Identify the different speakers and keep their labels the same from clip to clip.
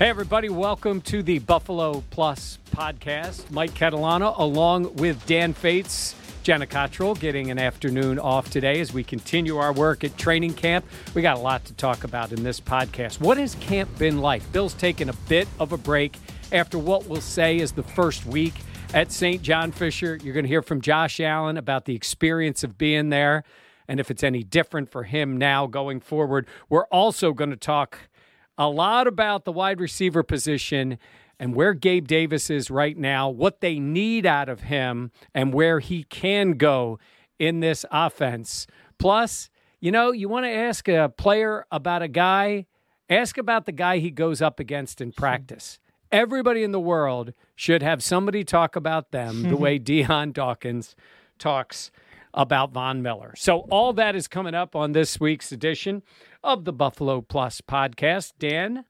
Speaker 1: Hey, everybody, welcome to the Buffalo Plus podcast. Mike Catalana along with Dan Fetes, Jenna Cottrell getting an afternoon off today as we continue our work at training camp. We got a lot to talk about in this podcast. What has camp been like? Bill's taken a bit of a break after what we'll say is the first week at St. John Fisher. You're going to hear from Josh Allen about the experience of being there and if it's any different for him now going forward. We're also going to talk a lot about the wide receiver position and where Gabe Davis is right now, what they need out of him, and where he can go in this offense. Plus, you know, you want to ask a player about a guy, ask about the guy he goes up against in practice. Everybody in the world should have somebody talk about them the way Dion Dawkins talks about Von Miller. So, all that is coming up on this week's edition of the Buffalo Plus podcast. Dan,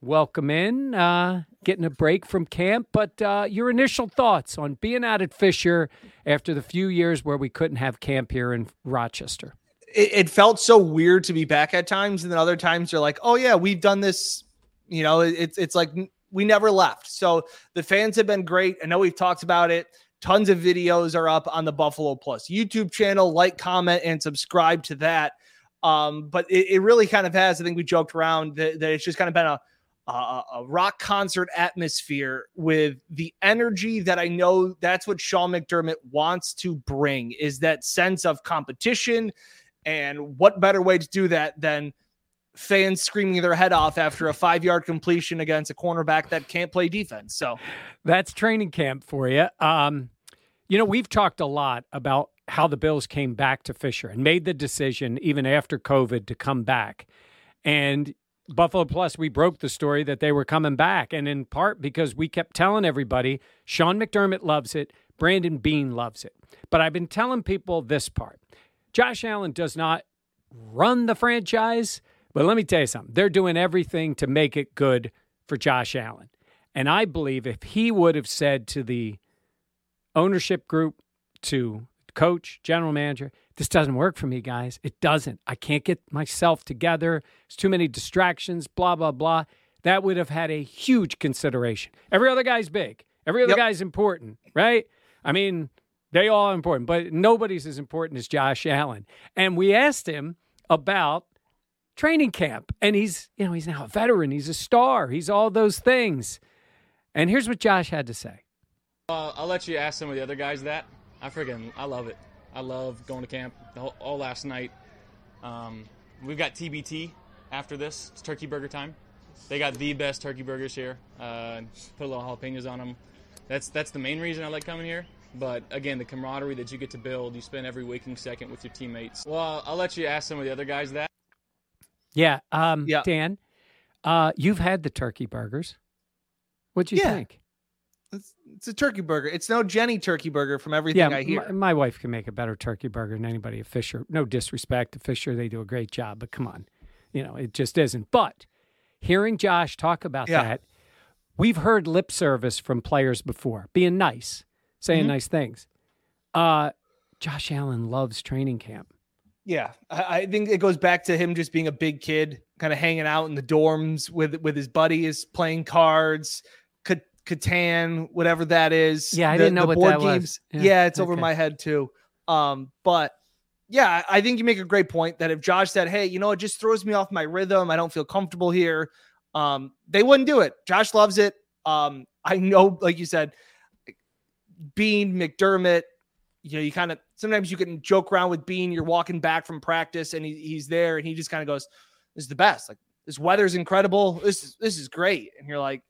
Speaker 1: welcome in. Uh, getting a break from camp, but uh, your initial thoughts on being out at Fisher after the few years where we couldn't have camp here in Rochester.
Speaker 2: It, it felt so weird to be back at times, and then other times you're like, "Oh yeah, we've done this." You know, it's it's like we never left. So the fans have been great. I know we've talked about it. Tons of videos are up on the Buffalo Plus YouTube channel. Like, comment, and subscribe to that. Um, but it, it really kind of has. I think we joked around that, that it's just kind of been a a, a rock concert atmosphere with the energy that I know that's what Sean McDermott wants to bring is that sense of competition. And what better way to do that than fans screaming their head off after a five yard completion against a cornerback that can't play defense? So
Speaker 1: that's training camp for you. Um, you know, we've talked a lot about how the Bills came back to Fisher and made the decision, even after COVID, to come back. And Buffalo Plus, we broke the story that they were coming back. And in part because we kept telling everybody Sean McDermott loves it, Brandon Beane loves it. But I've been telling people this part Josh Allen does not run the franchise. But let me tell you something they're doing everything to make it good for Josh Allen. And I believe if he would have said to the ownership group, to coach, general manager, this doesn't work for me, guys. It doesn't. I can't get myself together. It's too many distractions, blah, blah, blah. That would have had a huge consideration. Every other guy's big, every other yep. guy's important, right? I mean, they all are important, but nobody's as important as Josh Allen. And we asked him about training camp, and he's, you know, he's now a veteran, he's a star, he's all those things. And here's what Josh had to say.
Speaker 3: Uh, I'll let you ask some of the other guys that. I freaking I love it. I love going to camp whole, all last night. Um, we've got TBT after this. It's turkey burger time. They got the best turkey burgers here. Uh, put a little jalapenos on them. That's that's the main reason I like coming here. But again, the camaraderie that you get to build, you spend every waking second with your teammates. Well, I'll let you ask some of the other guys that.
Speaker 1: Yeah, um, yeah. Dan, uh, you've had the turkey burgers. What'd you yeah. think?
Speaker 2: It's, it's, a turkey burger. It's no Jenny turkey burger from everything
Speaker 1: yeah,
Speaker 2: I hear.
Speaker 1: My, my, wife can make a better turkey burger than anybody at Fisher. No disrespect to Fisher, they do a great job, but come on, you know it just isn't. But hearing Josh talk about yeah. that, we've heard lip service from players before, being nice, saying mm-hmm. nice things. Uh, Josh Allen loves training camp.
Speaker 2: Yeah, I, I think it goes back to him just being a big kid, kind of hanging out in the dorms with with his buddies, playing cards Catan, whatever that is.
Speaker 1: Yeah, I the, didn't know what that games. was.
Speaker 2: Yeah, yeah it's okay. over my head too. Um, but yeah, I think you make a great point that if Josh said, "Hey, you know, it just throws me off my rhythm. I don't feel comfortable here," um, they wouldn't do it. Josh loves it. Um, I know, like you said, Beane McDermott. You know, you kind of sometimes you can joke around with Beane. You're walking back from practice, and he, he's there, and he just kind of goes, "This is the best. Like this weather's incredible. This is this is great." And you're like,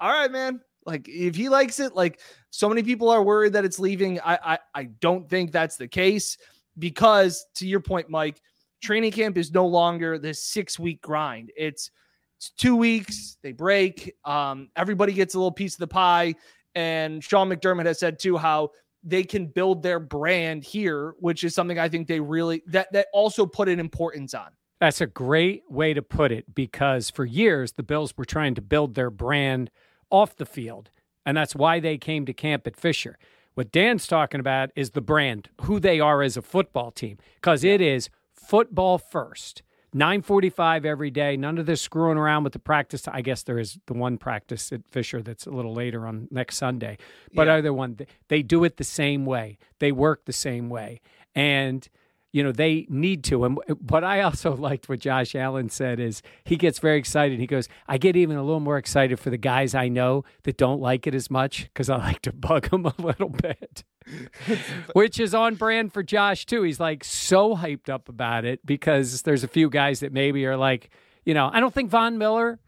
Speaker 2: all right, man. Like if he likes it, like so many people are worried that it's leaving. I I, I don't think that's the case because to your point, Mike, training camp is no longer this six week grind. It's it's two weeks, they break. Um, everybody gets a little piece of the pie. And Sean McDermott has said too how they can build their brand here, which is something I think they really that that also put an importance on.
Speaker 1: That's a great way to put it because for years the Bills were trying to build their brand off the field, and that's why they came to camp at Fisher. What Dan's talking about is the brand, who they are as a football team, because it is football first. 9:45 every day. None of this screwing around with the practice. I guess there is the one practice at Fisher that's a little later on next Sunday. But
Speaker 2: Yeah.
Speaker 1: other one, they do it the same way. They work the same way, and you know they need to. And what I also liked what Josh Allen said is he gets very excited. He goes, "I get even a little more excited for the guys I know that don't like it as much because I like to bug them a little bit." Which is on brand for Josh too. He's like so hyped up about it because there's a few guys that maybe are like, you know, I don't think Von Miller,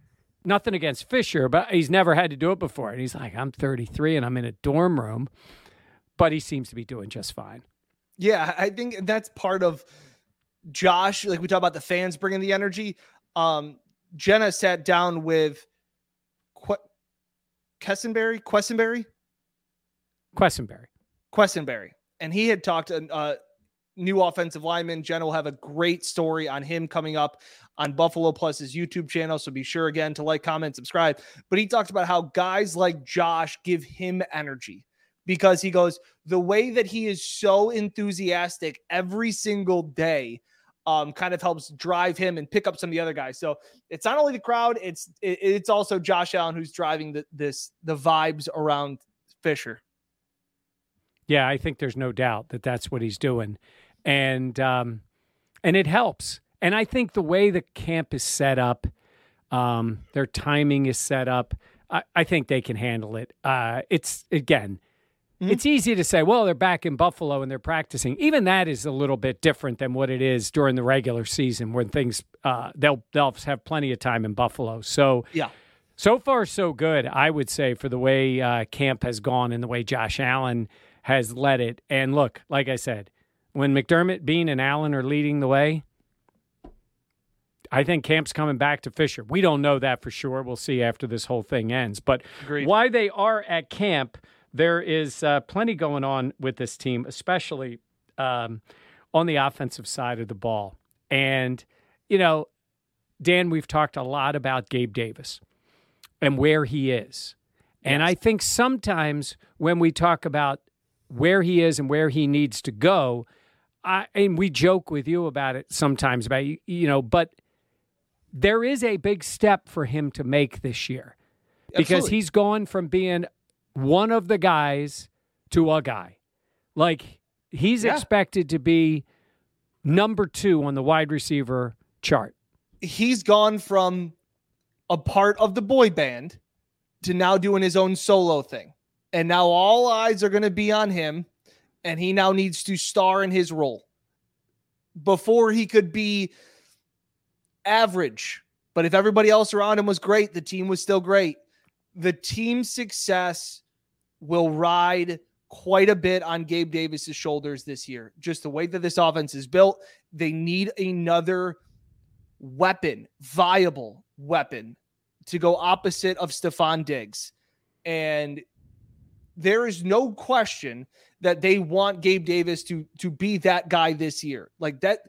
Speaker 1: nothing against Fisher, but he's never had to do it before. And he's like, I'm 33 and I'm in a dorm room, but he seems to be doing just fine.
Speaker 2: Yeah, I think that's part of Josh. Like we talk about the fans bringing the energy. Um, Jenna sat down with que- Kessenberry, Quessenberry,
Speaker 1: Questenberry.
Speaker 2: Quessenberry, and he had talked a uh, new offensive lineman. Jenna will have a great story on him coming up on Buffalo Plus's YouTube channel. So be sure again to like, comment, subscribe. But he talked about how guys like Josh give him energy because he goes the way that he is so enthusiastic every single day. Um, kind of helps drive him and pick up some of the other guys. So it's not only the crowd; it's it, it's also Josh Allen who's driving the, this the vibes around Fisher.
Speaker 1: Yeah, I think there's no doubt that that's what he's doing, and um, and it helps. And I think the way the camp is set up, um, their timing is set up. I, I think they can handle it. Uh, it's again, it's easy to say, well, they're back in Buffalo and they're practicing. Even that is a little bit different than what it is during the regular season, when things uh, they'll they'll have plenty of time in Buffalo. So
Speaker 2: Yeah.
Speaker 1: so far, so good, I would say, for the way uh, camp has gone and the way Josh Allen has led it. And look, like I said, when McDermott, Beane, and Allen are leading the way, I think camp's coming back to Fisher. We don't know that for sure. We'll see after this whole thing ends. But
Speaker 2: Agreed.
Speaker 1: why they are at camp, there is uh, plenty going on with this team, especially um, on the offensive side of the ball. And, you know, Dan, we've talked a lot about Gabe Davis and where he is. And I think sometimes when we talk about where he is and where he needs to go, I, and we joke with you about it sometimes about you, you know, but there is a big step for him to make this year because
Speaker 2: Absolutely.
Speaker 1: he's gone from being one of the guys to a guy. Like he's
Speaker 2: Yeah.
Speaker 1: expected to be number two on the wide receiver chart.
Speaker 2: he's gone from a part of the boy band to now doing his own solo thing. And now all eyes are going to be on him and he now needs to star in his role. Before he could be average, but if everybody else around him was great, the team was still great. The team's success will ride quite a bit on Gabe Davis's shoulders this year. Just the way that this offense is built, they need another weapon, viable weapon to go opposite of Stefon Diggs. And there is no question that they want Gabe Davis to to be that guy this year. Like that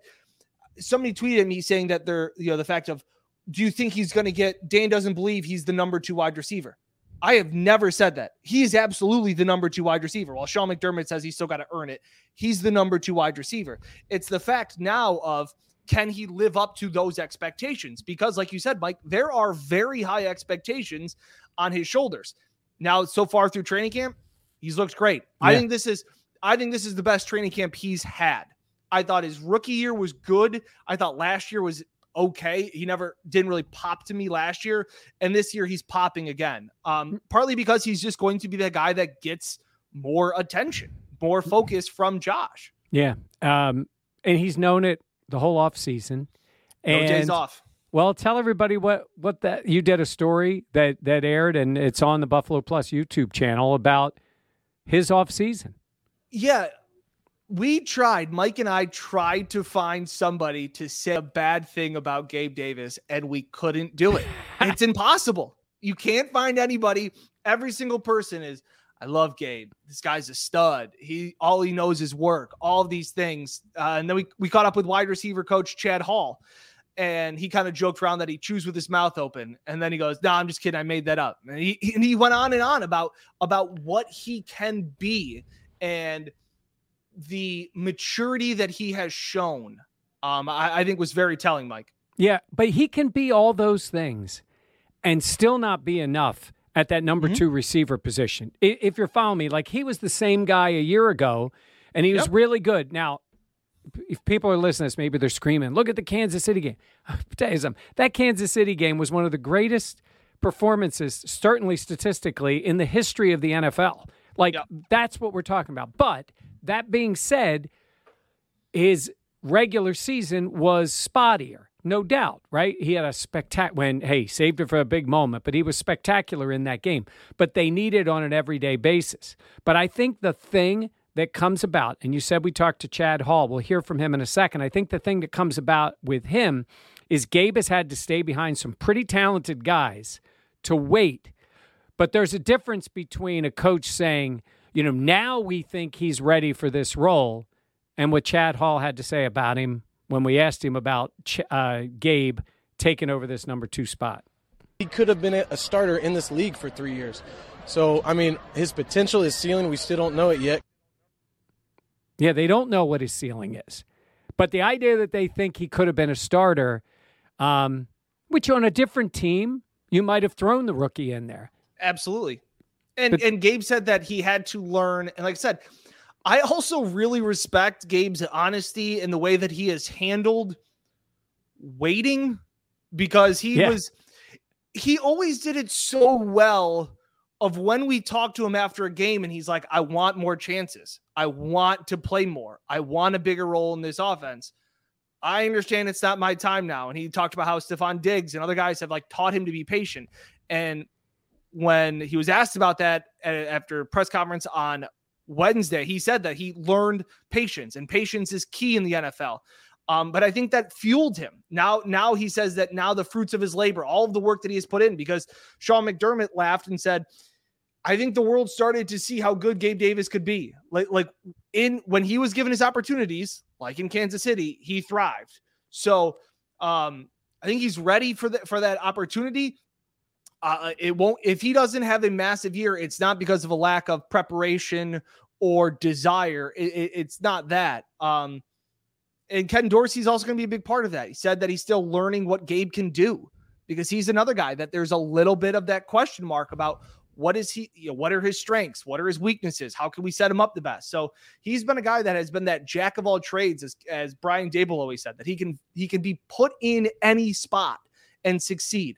Speaker 2: somebody tweeted me saying that they're you know the fact of do you think he's going to get Dan doesn't believe he's the number 2 wide receiver. I have never said that. He is absolutely the number 2 wide receiver. While Sean McDermott says he's still got to earn it, he's the number 2 wide receiver. It's the fact now of can he live up to those expectations? Because, like you said, Mike, there are very high expectations on his shoulders. Now, so far through training camp, he's looked great. I think this is, I think this is the best training camp he's had. I thought his rookie year was good. I thought last year was okay. He never didn't really pop to me last year, and this year he's popping again. Um, partly because he's just going to be the guy that gets more attention, more focus from Josh.
Speaker 1: Yeah. Um, and he's known it the whole off season.
Speaker 2: No days off.
Speaker 1: Well, tell everybody what what that you did a story that that aired and it's on the Buffalo Plus YouTube channel about his off season.
Speaker 2: Yeah. We tried, Mike and I tried to find somebody to say a bad thing about Gabe Davis, and we couldn't do it. it's impossible. You can't find anybody. Every single person is, I love Gabe. This guy's a stud. He all he knows is work. All these things. Uh, and then we we caught up with wide receiver coach Chad Hall, and he kind of joked around that he chews with his mouth open. And then he goes, "No, nah, I'm just kidding. I made that up." And he and he went on and on about about what he can be and the maturity that he has shown. Um, I, I think was very telling, Mike.
Speaker 1: Yeah, but he can be all those things and still not be enough at that number mm-hmm. two receiver position. If you're following me, like he was the same guy a year ago, and he was really good. Now, if people are listening to this, maybe they're screaming, look at the Kansas City game. tell you something. That Kansas City game was one of the greatest performances, certainly statistically, in the history of the NFL. Like, yep. that's what we're talking about. But that being said, his regular season was spottier. No doubt, right? He had a spectacular when hey, saved it for a big moment, but he was spectacular in that game. But they need it on an everyday basis. But I think the thing that comes about, and you said we talked to Chad Hall, we'll hear from him in a second. I think the thing that comes about with him is Gabe has had to stay behind some pretty talented guys to wait. But there's a difference between a coach saying, you know, now we think he's ready for this role, and what Chad Hall had to say about him when we asked him about uh, Gabe taking over this number two spot.
Speaker 4: He could have been a starter in this league for three years. So, I mean, his potential, his ceiling, we still don't know it yet.
Speaker 1: Yeah, they don't know what his ceiling is. But the idea that they think he could have been a starter, um, which on a different team, you might have thrown the rookie in there.
Speaker 2: Absolutely. And but, and Gabe said that he had to learn. And like I said, I also really respect Gabe's honesty and the way that he has handled waiting because he yeah. was he always did it so well of when we talk to him after a game and he's like I want more chances. I want to play more. I want a bigger role in this offense. I understand it's not my time now and he talked about how Stefon Diggs and other guys have like taught him to be patient and when he was asked about that after press conference on Wednesday, he said that he learned patience, and patience is key in the NFL. Um, but I think that fueled him. Now, now he says that now the fruits of his labor, all of the work that he has put in, because Sean McDermott laughed and said, I think the world started to see how good Gabe Davis could be. Like, like in when he was given his opportunities, like in Kansas City, he thrived. So um, I think he's ready for that for that opportunity. Uh, it won't if he doesn't have a massive year. It's not because of a lack of preparation or desire. It, it, it's not that. Um, and Ken Dorsey's also going to be a big part of that. He said that he's still learning what Gabe can do because he's another guy that there's a little bit of that question mark about what is he you know, what are his strengths what are his weaknesses how can we set him up the best so he's been a guy that has been that jack of all trades as, as Brian Daboll always said that he can he can be put in any spot and succeed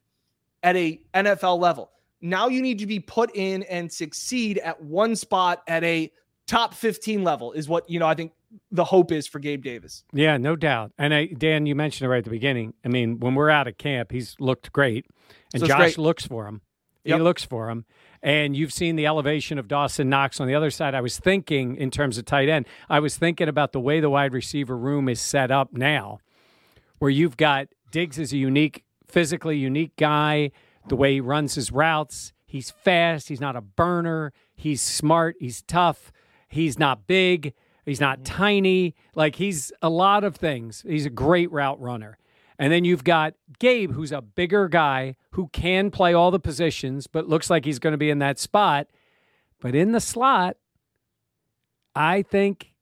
Speaker 2: at a NFL level. Now you need to be put in and succeed at one spot at a top 15 level is what, you know, I think the hope is for Gabe Davis.
Speaker 1: Yeah, no doubt. And I, Dan, you mentioned it right at the beginning. I mean, when we're out of camp, he's looked great, and so Josh great. looks for him. Yep. He looks for him. And you've seen the elevation of Dawson Knox on the other side. I was thinking, in terms of tight end, I was thinking about the way the wide receiver room is set up now, where you've got Diggs is a unique physically unique guy. The way he runs his routes, he's fast. He's not a burner. He's smart. He's tough. He's not big. He's not tiny. Like he's a lot of things. He's a great route runner. And then you've got Gabe, who's a bigger guy who can play all the positions, but looks like he's going to be in that spot. But in the slot, I think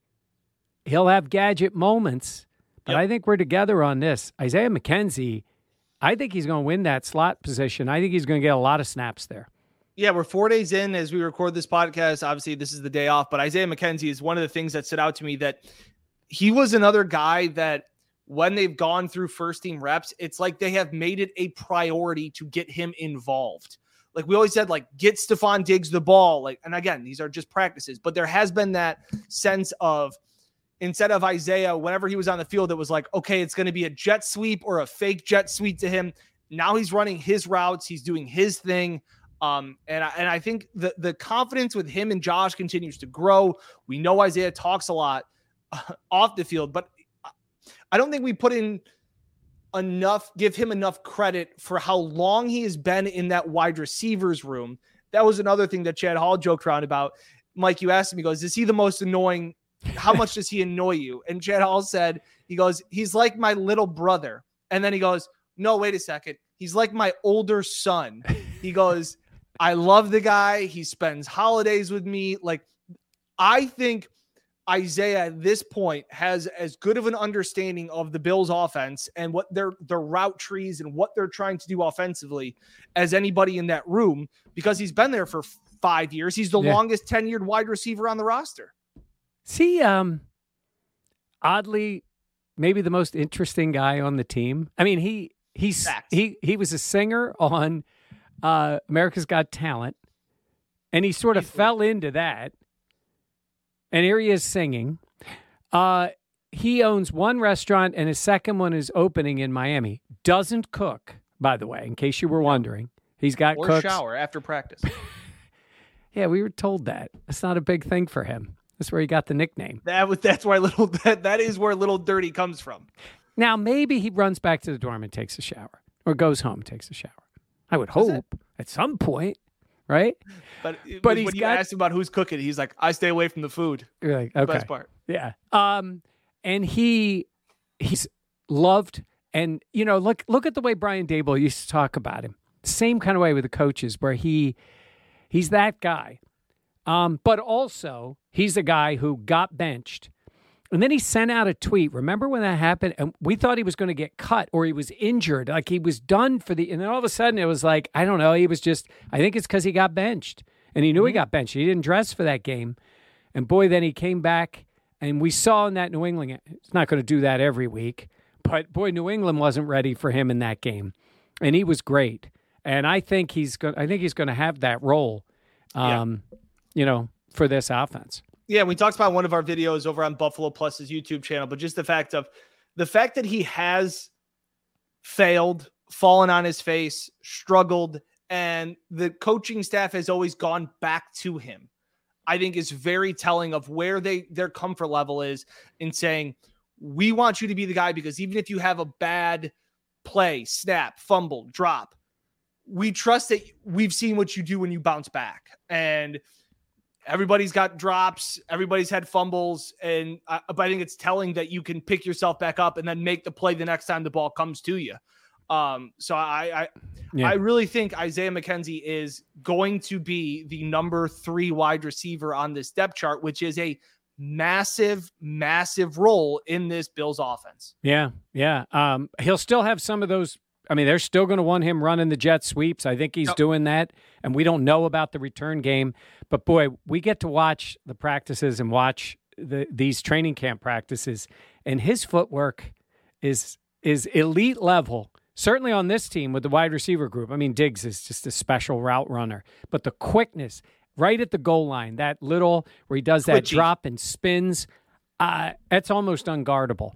Speaker 1: he'll have gadget moments. But yep. I think we're together on this. Isaiah McKenzie I think he's going to win that slot position. I think he's going to get a lot of snaps there.
Speaker 2: Yeah, we're four days in as we record this podcast. Obviously, this is the day off, but Isaiah McKenzie is one of the things that stood out to me that he was another guy that when they've gone through first team reps, it's like they have made it a priority to get him involved. Like we always said, like get Stefon Diggs the ball. Like, and again, these are just practices, but there has been that sense of instead of Isaiah, whenever he was on the field, it was like, okay, it's going to be a jet sweep or a fake jet sweep to him. Now he's running his routes, he's doing his thing. Um, and I, and I think the the confidence with him and Josh continues to grow. We know Isaiah talks a lot, off the field, but I don't think we put in enough, give him enough credit for how long he has been in that wide receivers room. That was another thing that Chad Hall joked around about. Mike, you asked him, he goes, Is he the most annoying? How much does he annoy you? And Chad Hall said, He goes, He's like my little brother. And then he goes, No, wait a second. He's like my older son. He goes, I love the guy. He spends holidays with me. Like, I think Isaiah at this point has as good of an understanding of the Bills offense and what their their route trees and what they're trying to do offensively as anybody in that room because he's been there for 5 years. He's the yeah. longest tenured wide receiver on the roster.
Speaker 1: See um oddly maybe the most interesting guy on the team. I mean, he he's Facts. he he was a singer on uh America's Got Talent and he sort of fell into that and here he is singing. Uh, he owns one restaurant, and his second one is opening in Miami. Doesn't cook, by the way, in case you were wondering. He's got
Speaker 2: or
Speaker 1: cooks.
Speaker 2: shower after practice.
Speaker 1: yeah, we were told that. It's not a big thing for him. That's where he got the nickname.
Speaker 2: That was that's why little that, that is where little dirty comes from.
Speaker 1: Now maybe he runs back to the dorm and takes a shower, or goes home and takes a shower. I would hope at some point right?
Speaker 2: But but when you got, asked him about who's cooking, he's like, "I stay away from the food."
Speaker 1: You're like, okay,
Speaker 2: best part.
Speaker 1: Yeah. Um, and he he's loved, and you know, look look at the way Brian Daboll used to talk about him. Same kind of way with the coaches, where he he's that guy. Um, but also he's a guy who got benched and then he sent out a tweet. Remember when that happened? And we thought he was going to get cut or he was injured. Like he was done for the. And then all of a sudden it was like, I don't know. He was just, I think it's because he got benched. And he knew mm-hmm. he got benched. He didn't dress for that game. And boy, then he came back. And we saw in that New England, it's not going to do that every week. But boy, New England wasn't ready for him in that game. And he was great. And I think he's going I think he's going to have that role, um, yeah. You know, for this offense.
Speaker 2: Yeah, we talked about one of our videos over on Buffalo Plus's YouTube channel, but just the fact of the fact that he has failed, fallen on his face, struggled, and the coaching staff has always gone back to him. I think is very telling of where they their comfort level is in saying, "We want you to be the guy because even if you have a bad play, snap, fumble, drop, we trust that we've seen what you do when you bounce back." And everybody's got drops, everybody's had fumbles, and I, but I think it's telling that you can pick yourself back up and then make the play the next time the ball comes to you. Um, so I I, yeah. I really think Isaiah McKenzie is going to be the number three wide receiver on this depth chart, which is a massive, massive role in this Bills offense.
Speaker 1: Yeah, yeah. Um, he'll still have some of those I mean, they're still going to want him running the jet sweeps. I think he's doing that, and we don't know about the return game. But boy, we get to watch the practices and watch the, these training camp practices, and his footwork is is elite level. Certainly on this team with the wide receiver group. I mean, Diggs is just a special route runner, but the quickness right at the goal line, that little where he does that drop and spins, uh, that's almost unguardable.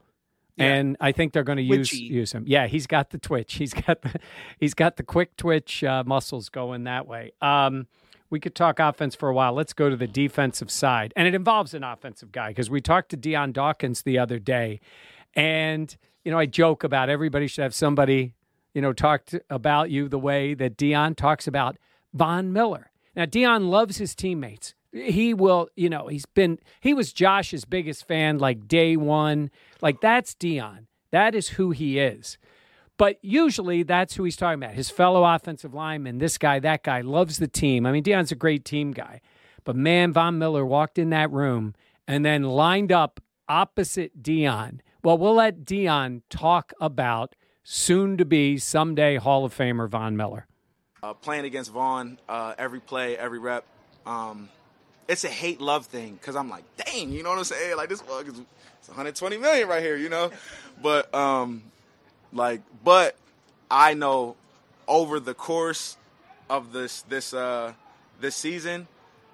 Speaker 1: Yeah. And I think they're going to use use him. Yeah, he's got the twitch. He's got the he's got the quick twitch uh, muscles going that way. Um, we could talk offense for a while. Let's go to the defensive side, and it involves an offensive guy because we talked to Dion Dawkins the other day, and you know I joke about everybody should have somebody you know talk to, about you the way that Dion talks about Von Miller. Now Dion loves his teammates he will, you know, he's been, he was Josh's biggest fan like day one. Like that's Dion. That is who he is. But usually that's who he's talking about his fellow offensive lineman, this guy, that guy, loves the team. I mean, Dion's a great team guy. But man, Von Miller walked in that room and then lined up opposite Dion. Well, we'll let Dion talk about soon to be someday Hall of Famer Von Miller.
Speaker 5: Uh, playing against Von, uh, every play, every rep. Um, it's a hate love thing because I'm like, dang, you know what I'm saying? Like this fuck is it's 120 million right here, you know. But um, like, but I know over the course of this this uh this season,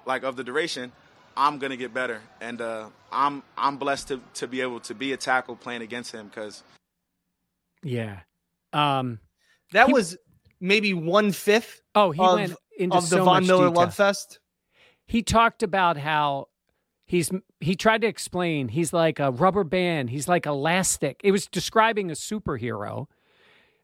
Speaker 5: like of the duration, I'm gonna get better, and uh, I'm I'm blessed to to be able to be a tackle playing against him because.
Speaker 1: Yeah, um,
Speaker 2: that he, was maybe one fifth.
Speaker 1: Oh, he
Speaker 2: of,
Speaker 1: went into
Speaker 2: of
Speaker 1: so
Speaker 2: the Von Miller
Speaker 1: detail.
Speaker 2: Love Fest
Speaker 1: he talked about how he's he tried to explain he's like a rubber band, he's like elastic. It was describing a superhero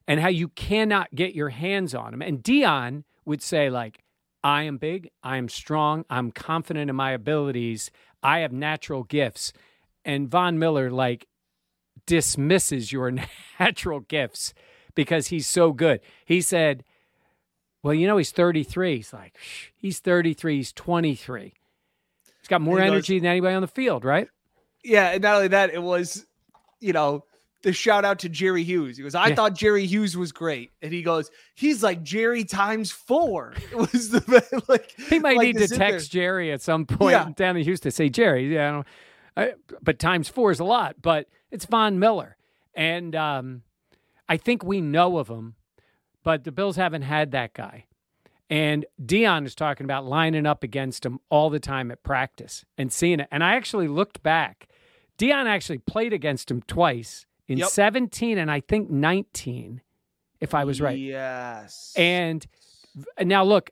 Speaker 1: and how you cannot get your hands on him. And dion would say like I am big, I am strong, I'm confident in my abilities, I have natural gifts. And Von Miller like dismisses your natural gifts because he's so good. He said, Well, you know, he's 33. He's like, he's 33, he's 23. He's got more
Speaker 2: He goes-
Speaker 1: energy than anybody on the field, right?
Speaker 2: Yeah, and not only that, it was, you know, the shout out to Jerry Hughes. He goes, I
Speaker 1: Yeah.
Speaker 2: thought Jerry Hughes was great. And he goes, he's like Jerry times four. It was the like
Speaker 1: He might
Speaker 2: like
Speaker 1: need to
Speaker 2: sit there.
Speaker 1: text Jerry at some point
Speaker 2: Yeah.
Speaker 1: down in Houston. Say, Jerry, yeah, I don't, I, but times four is a lot. But it's Von Miller, and um, I think we know of him, but the Bills haven't had that guy. And Dion is talking about lining up against him all the time at practice and seeing it. And I actually looked back. Dion actually played against him twice in
Speaker 2: Yep.
Speaker 1: 17 and I think 19, if I was right.
Speaker 2: Yes.
Speaker 1: And now look,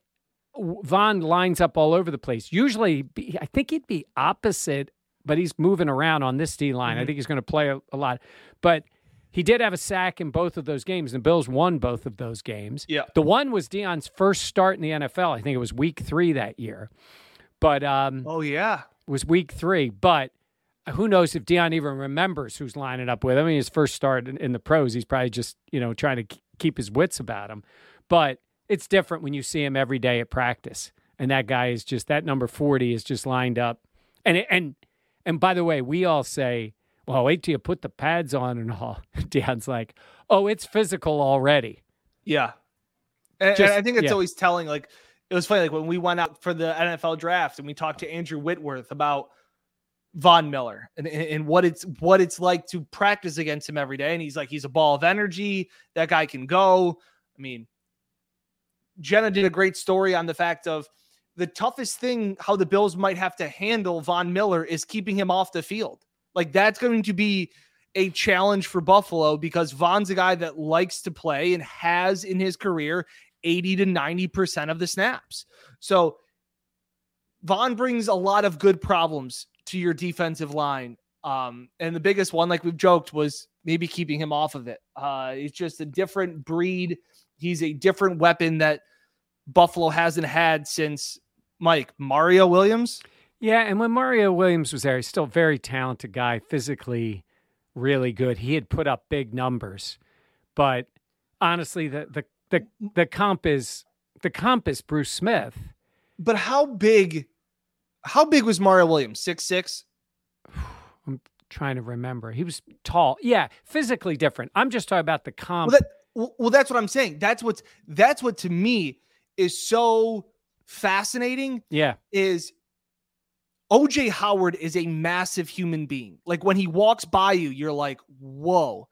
Speaker 1: Von lines up all over the place. Usually, I think he'd be opposite, but he's moving around on this D line. I mm-hmm. think he's going to play a, a lot. But he did have a sack in both of those games, and the Bills won both of those games.
Speaker 2: Yeah.
Speaker 1: The one was Dion's first start in the NFL. I think it was week three that year. But um,
Speaker 2: oh yeah.
Speaker 1: it was week three. But who knows if Dion even remembers who's lining up with him? I mean, his first start in, in the pros, he's probably just you know trying to keep his wits about him. But it's different when you see him every day at practice, and that guy is just that number forty is just lined up. And it- and and by the way, we all say, "Well, wait till you put the pads on and all." Dion's like, "Oh, it's physical already."
Speaker 2: Yeah. And, and I think it's
Speaker 1: yeah.
Speaker 2: always telling. Like it was funny, like when we went out for the NFL draft and we talked to Andrew Whitworth about Von Miller and, and and what it's what it's like to practice against him every day. And he's like, he's a ball of energy. That guy can go. I mean, Jenna did a great story on the fact of the toughest thing how the Bills might have to handle Von Miller is keeping him off the field. Like that's going to be a challenge for Buffalo because Von's a guy that likes to play and has in his career 80 to 90% of the snaps. So Von brings a lot of good problems to your defensive line. Um, and the biggest one, like we've joked, was maybe keeping him off of it. Uh, it's just a different breed. He's a different weapon that Buffalo hasn't had since Mike Mario Williams.
Speaker 1: Yeah, and when Mario Williams was there, he's still a very talented guy, physically really good. He had put up big numbers, but honestly, the the the, the comp is the comp is Bruce Smith.
Speaker 2: But how big, how big was Mario Williams? Six six.
Speaker 1: I'm trying to remember. He was tall. Yeah, physically different. I'm just talking about the comp.
Speaker 2: Well, that well, that's what I'm saying. That's what's that's what to me is so fascinating.
Speaker 1: yeah,
Speaker 2: Is OJ Howard is a massive human being. Like when he walks by you, you're like, whoa.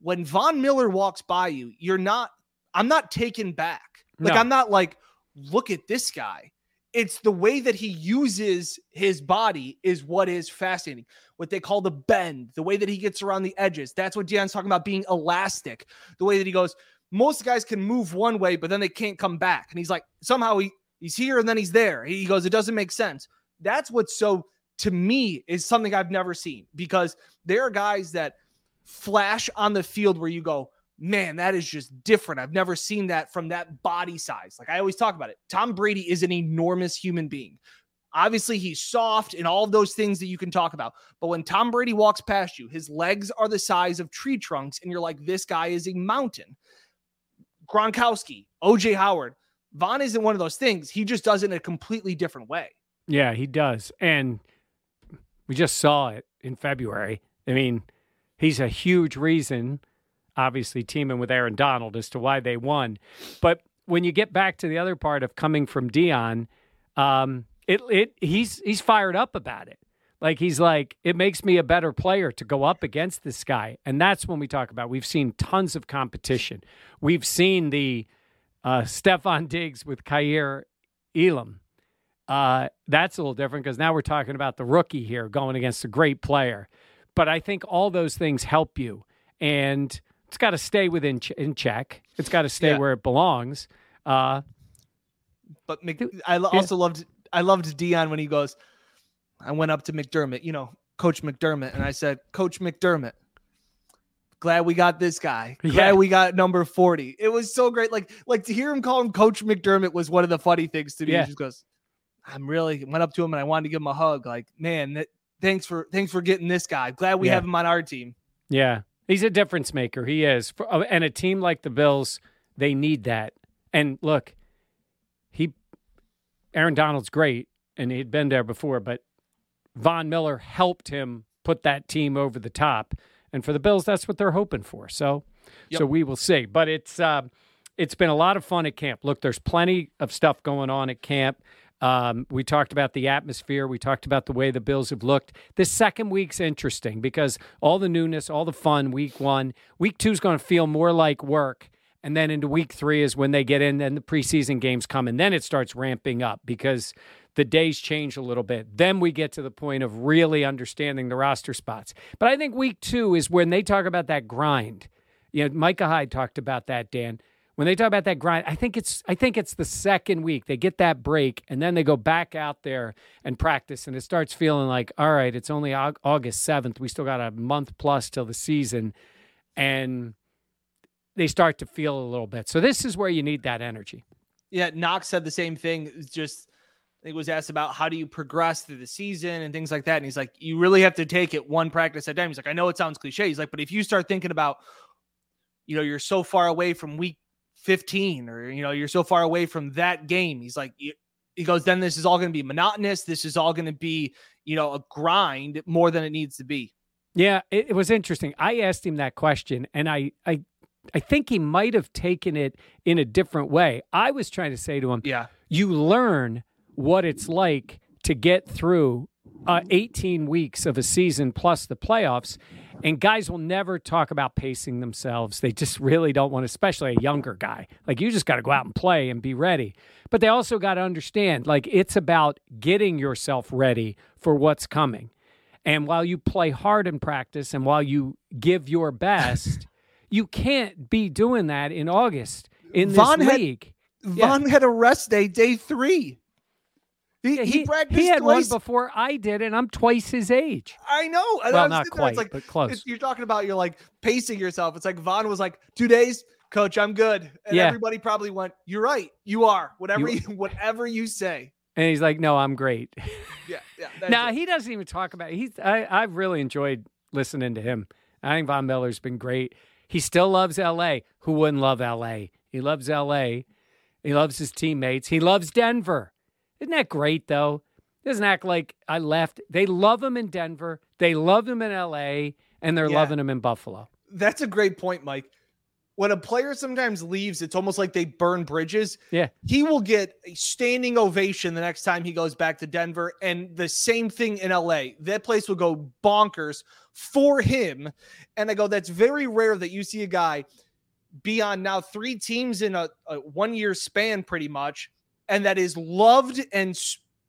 Speaker 2: When Von Miller walks by you, you're not. I'm not taken back. Like
Speaker 1: No.
Speaker 2: I'm not like, look at this guy. It's the way that he uses his body is what is fascinating. What they call the bend, the way that he gets around the edges. That's what Dion's talking about being elastic. The way that he goes, most guys can move one way, but then they can't come back. And he's like, somehow he he's here and then he's there. He goes, it doesn't make sense. That's what's so to me is something I've never seen because there are guys that flash on the field where you go, man, that is just different. I've never seen that from that body size. Like I always talk about it. Tom Brady is an enormous human being. Obviously, he's soft and all of those things that you can talk about. But when Tom Brady walks past you, his legs are the size of tree trunks, and you're like, this guy is a mountain. Gronkowski, OJ Howard, Von isn't one of those things. He just does it in a completely different way.
Speaker 1: Yeah, he does, and we just saw it in February. I mean, he's a huge reason, obviously, teaming with Aaron Donald as to why they won. But when you get back to the other part of coming from Dion, um, it it he's he's fired up about it. Like he's like, it makes me a better player to go up against this guy, and that's when we talk about. We've seen tons of competition. We've seen the uh, Stefon Diggs with Kaiir Elam. Uh, that's a little different because now we're talking about the rookie here going against a great player. But I think all those things help you, and it's got to stay within ch- in check. It's got to stay
Speaker 2: Yeah.
Speaker 1: where it belongs. Uh,
Speaker 2: But Mc, I lo- also loved I loved Dion when he goes, I went up to McDermott, you know, Coach McDermott, and I said, Coach McDermott, glad we got this guy. Glad
Speaker 1: Yeah.
Speaker 2: we got number 40. It was so great. Like, like to hear him call him Coach McDermott was one of the funny things to me.
Speaker 1: Yeah.
Speaker 2: He just goes, I'm really went up to him and I wanted to give him a hug. Like, man, that, thanks for thanks for getting this guy. Glad we
Speaker 1: Yeah.
Speaker 2: have him on our team.
Speaker 1: Yeah, he's a difference maker. He is, For- uh, and a team like the Bills, they need that. And look, he, Aaron Donald's great, and he'd been there before, but Von Miller helped him put that team over the top. And for the Bills, that's what they're hoping for. So, so we will see. But it's uh, it's been a lot of fun at camp. Look, there's plenty of stuff going on at camp. Um, we talked about the atmosphere. We talked about the way the Bills have looked. This second week's interesting because all the newness, all the fun. Week one, week two is going to feel more like work, and then into week three is when they get in, and the preseason games come, and then it starts ramping up because the days change a little bit. Then we get to the point of really understanding the roster spots. But I think week two is when they talk about that grind. You know, Micah Hyde talked about that, Dan. When they talk about that grind, I think it's I think it's the second week. They get that break and then they go back out there and practice and it starts feeling like, all right, it's only August 7th. We still got a month plus till the season and they start to feel a little bit. So this is where you need that energy.
Speaker 2: Yeah, Knox said the same thing. Just he was asked about how do you progress through the season and things like that. And he's like, you really have to take it one practice at a time. He's like, I know it sounds cliche. He's like, but if you start thinking about, you know, you're so far away from week 15 or, you know, you're so far away from that game, he's like, he goes, then this is all going to be monotonous. This is all going to be, you know, a grind more than it needs to be.
Speaker 1: Yeah, it, it was interesting. I asked him that question, and I, I, I think he might have taken it in a different way. I was trying to say to him,
Speaker 2: Yeah.
Speaker 1: you learn what it's like to get through uh, 18 weeks of a season plus the playoffs. And guys will never talk about pacing themselves. They just really don't want, especially a younger guy. Like, you just got to go out and play and be ready. But they also got to understand, like, it's about getting yourself ready for what's coming. And while you play hard in practice and while you give your best, you can't be doing that in August in this
Speaker 2: Von had-
Speaker 1: league. Yeah.
Speaker 2: Had a rest day day three. He,
Speaker 1: Yeah,
Speaker 2: he, practiced
Speaker 1: he had
Speaker 2: twice.
Speaker 1: one before I did, and I'm twice his age.
Speaker 2: I know. And
Speaker 1: Well, not
Speaker 2: sitting there, it's
Speaker 1: quite,
Speaker 2: like,
Speaker 1: but close.
Speaker 2: You're talking about you're like pacing yourself. It's like Von was like, two days, coach, I'm good. And
Speaker 1: Yeah.
Speaker 2: everybody probably went, You're right. You are. Whatever
Speaker 1: You-
Speaker 2: you, whatever you say.
Speaker 1: And he's like, "No, I'm great."
Speaker 2: Yeah. Yeah.
Speaker 1: now
Speaker 2: it.
Speaker 1: he doesn't even talk about. He's. I, I've really enjoyed listening to him. I think Von Miller's been great. He still loves L.A. Who wouldn't love L.A.? He loves L.A. He loves his teammates. He loves Denver. Isn't that great though? Doesn't act like I left. They love him in Denver. They love him in L.A. And they're
Speaker 2: Yeah.
Speaker 1: loving him in Buffalo.
Speaker 2: That's a great point, Mike. When a player sometimes leaves, it's almost like they burn bridges.
Speaker 1: Yeah.
Speaker 2: He will get a standing ovation the next time he goes back to Denver. And the same thing in LA. That place will go bonkers for him. And I go, that's very rare that you see a guy be on now three teams in a, a one year span, pretty much, and that is loved and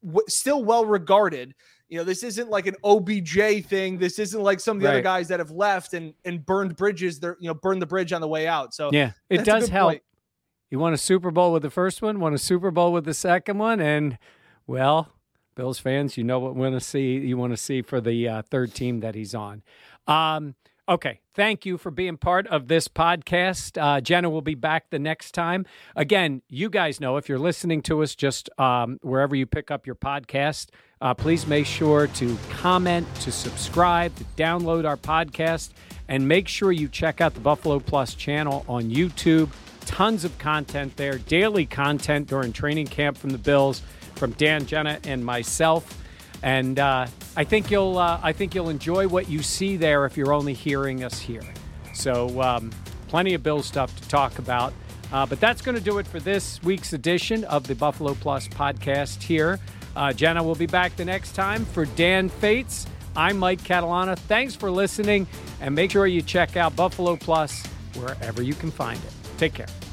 Speaker 2: w- still well regarded. You know, this isn't like an OBJ thing. This isn't like some of the other guys that have left and and burned bridges. They're you know burned the bridge on the way out. So
Speaker 1: Yeah, it does help.
Speaker 2: point.
Speaker 1: He won a Super Bowl with the first one, won a Super Bowl with the second one, and well, Bills fans, you know what want to see you want to see for the uh, third team that he's on. Um, okay, thank you for being part of this podcast. Uh, Jenna will be back the next time. Again, you guys know if you're listening to us just um, wherever you pick up your podcast, uh, please make sure to comment, to subscribe, to download our podcast, and make sure you check out the Buffalo Plus channel on YouTube. Tons of content there, daily content during training camp from the Bills, from Dan, Jenna, and myself. And uh, I think you'll uh, I think you'll enjoy what you see there if you're only hearing us here. So um, plenty of Bill stuff to talk about. Uh, but that's going to do it for this week's edition of the Buffalo Plus podcast here. Uh, Jenna will be back the next time for Dan Fetes. I'm Mike Catalana. Thanks for listening, and make sure you check out Buffalo Plus wherever you can find it. Take care.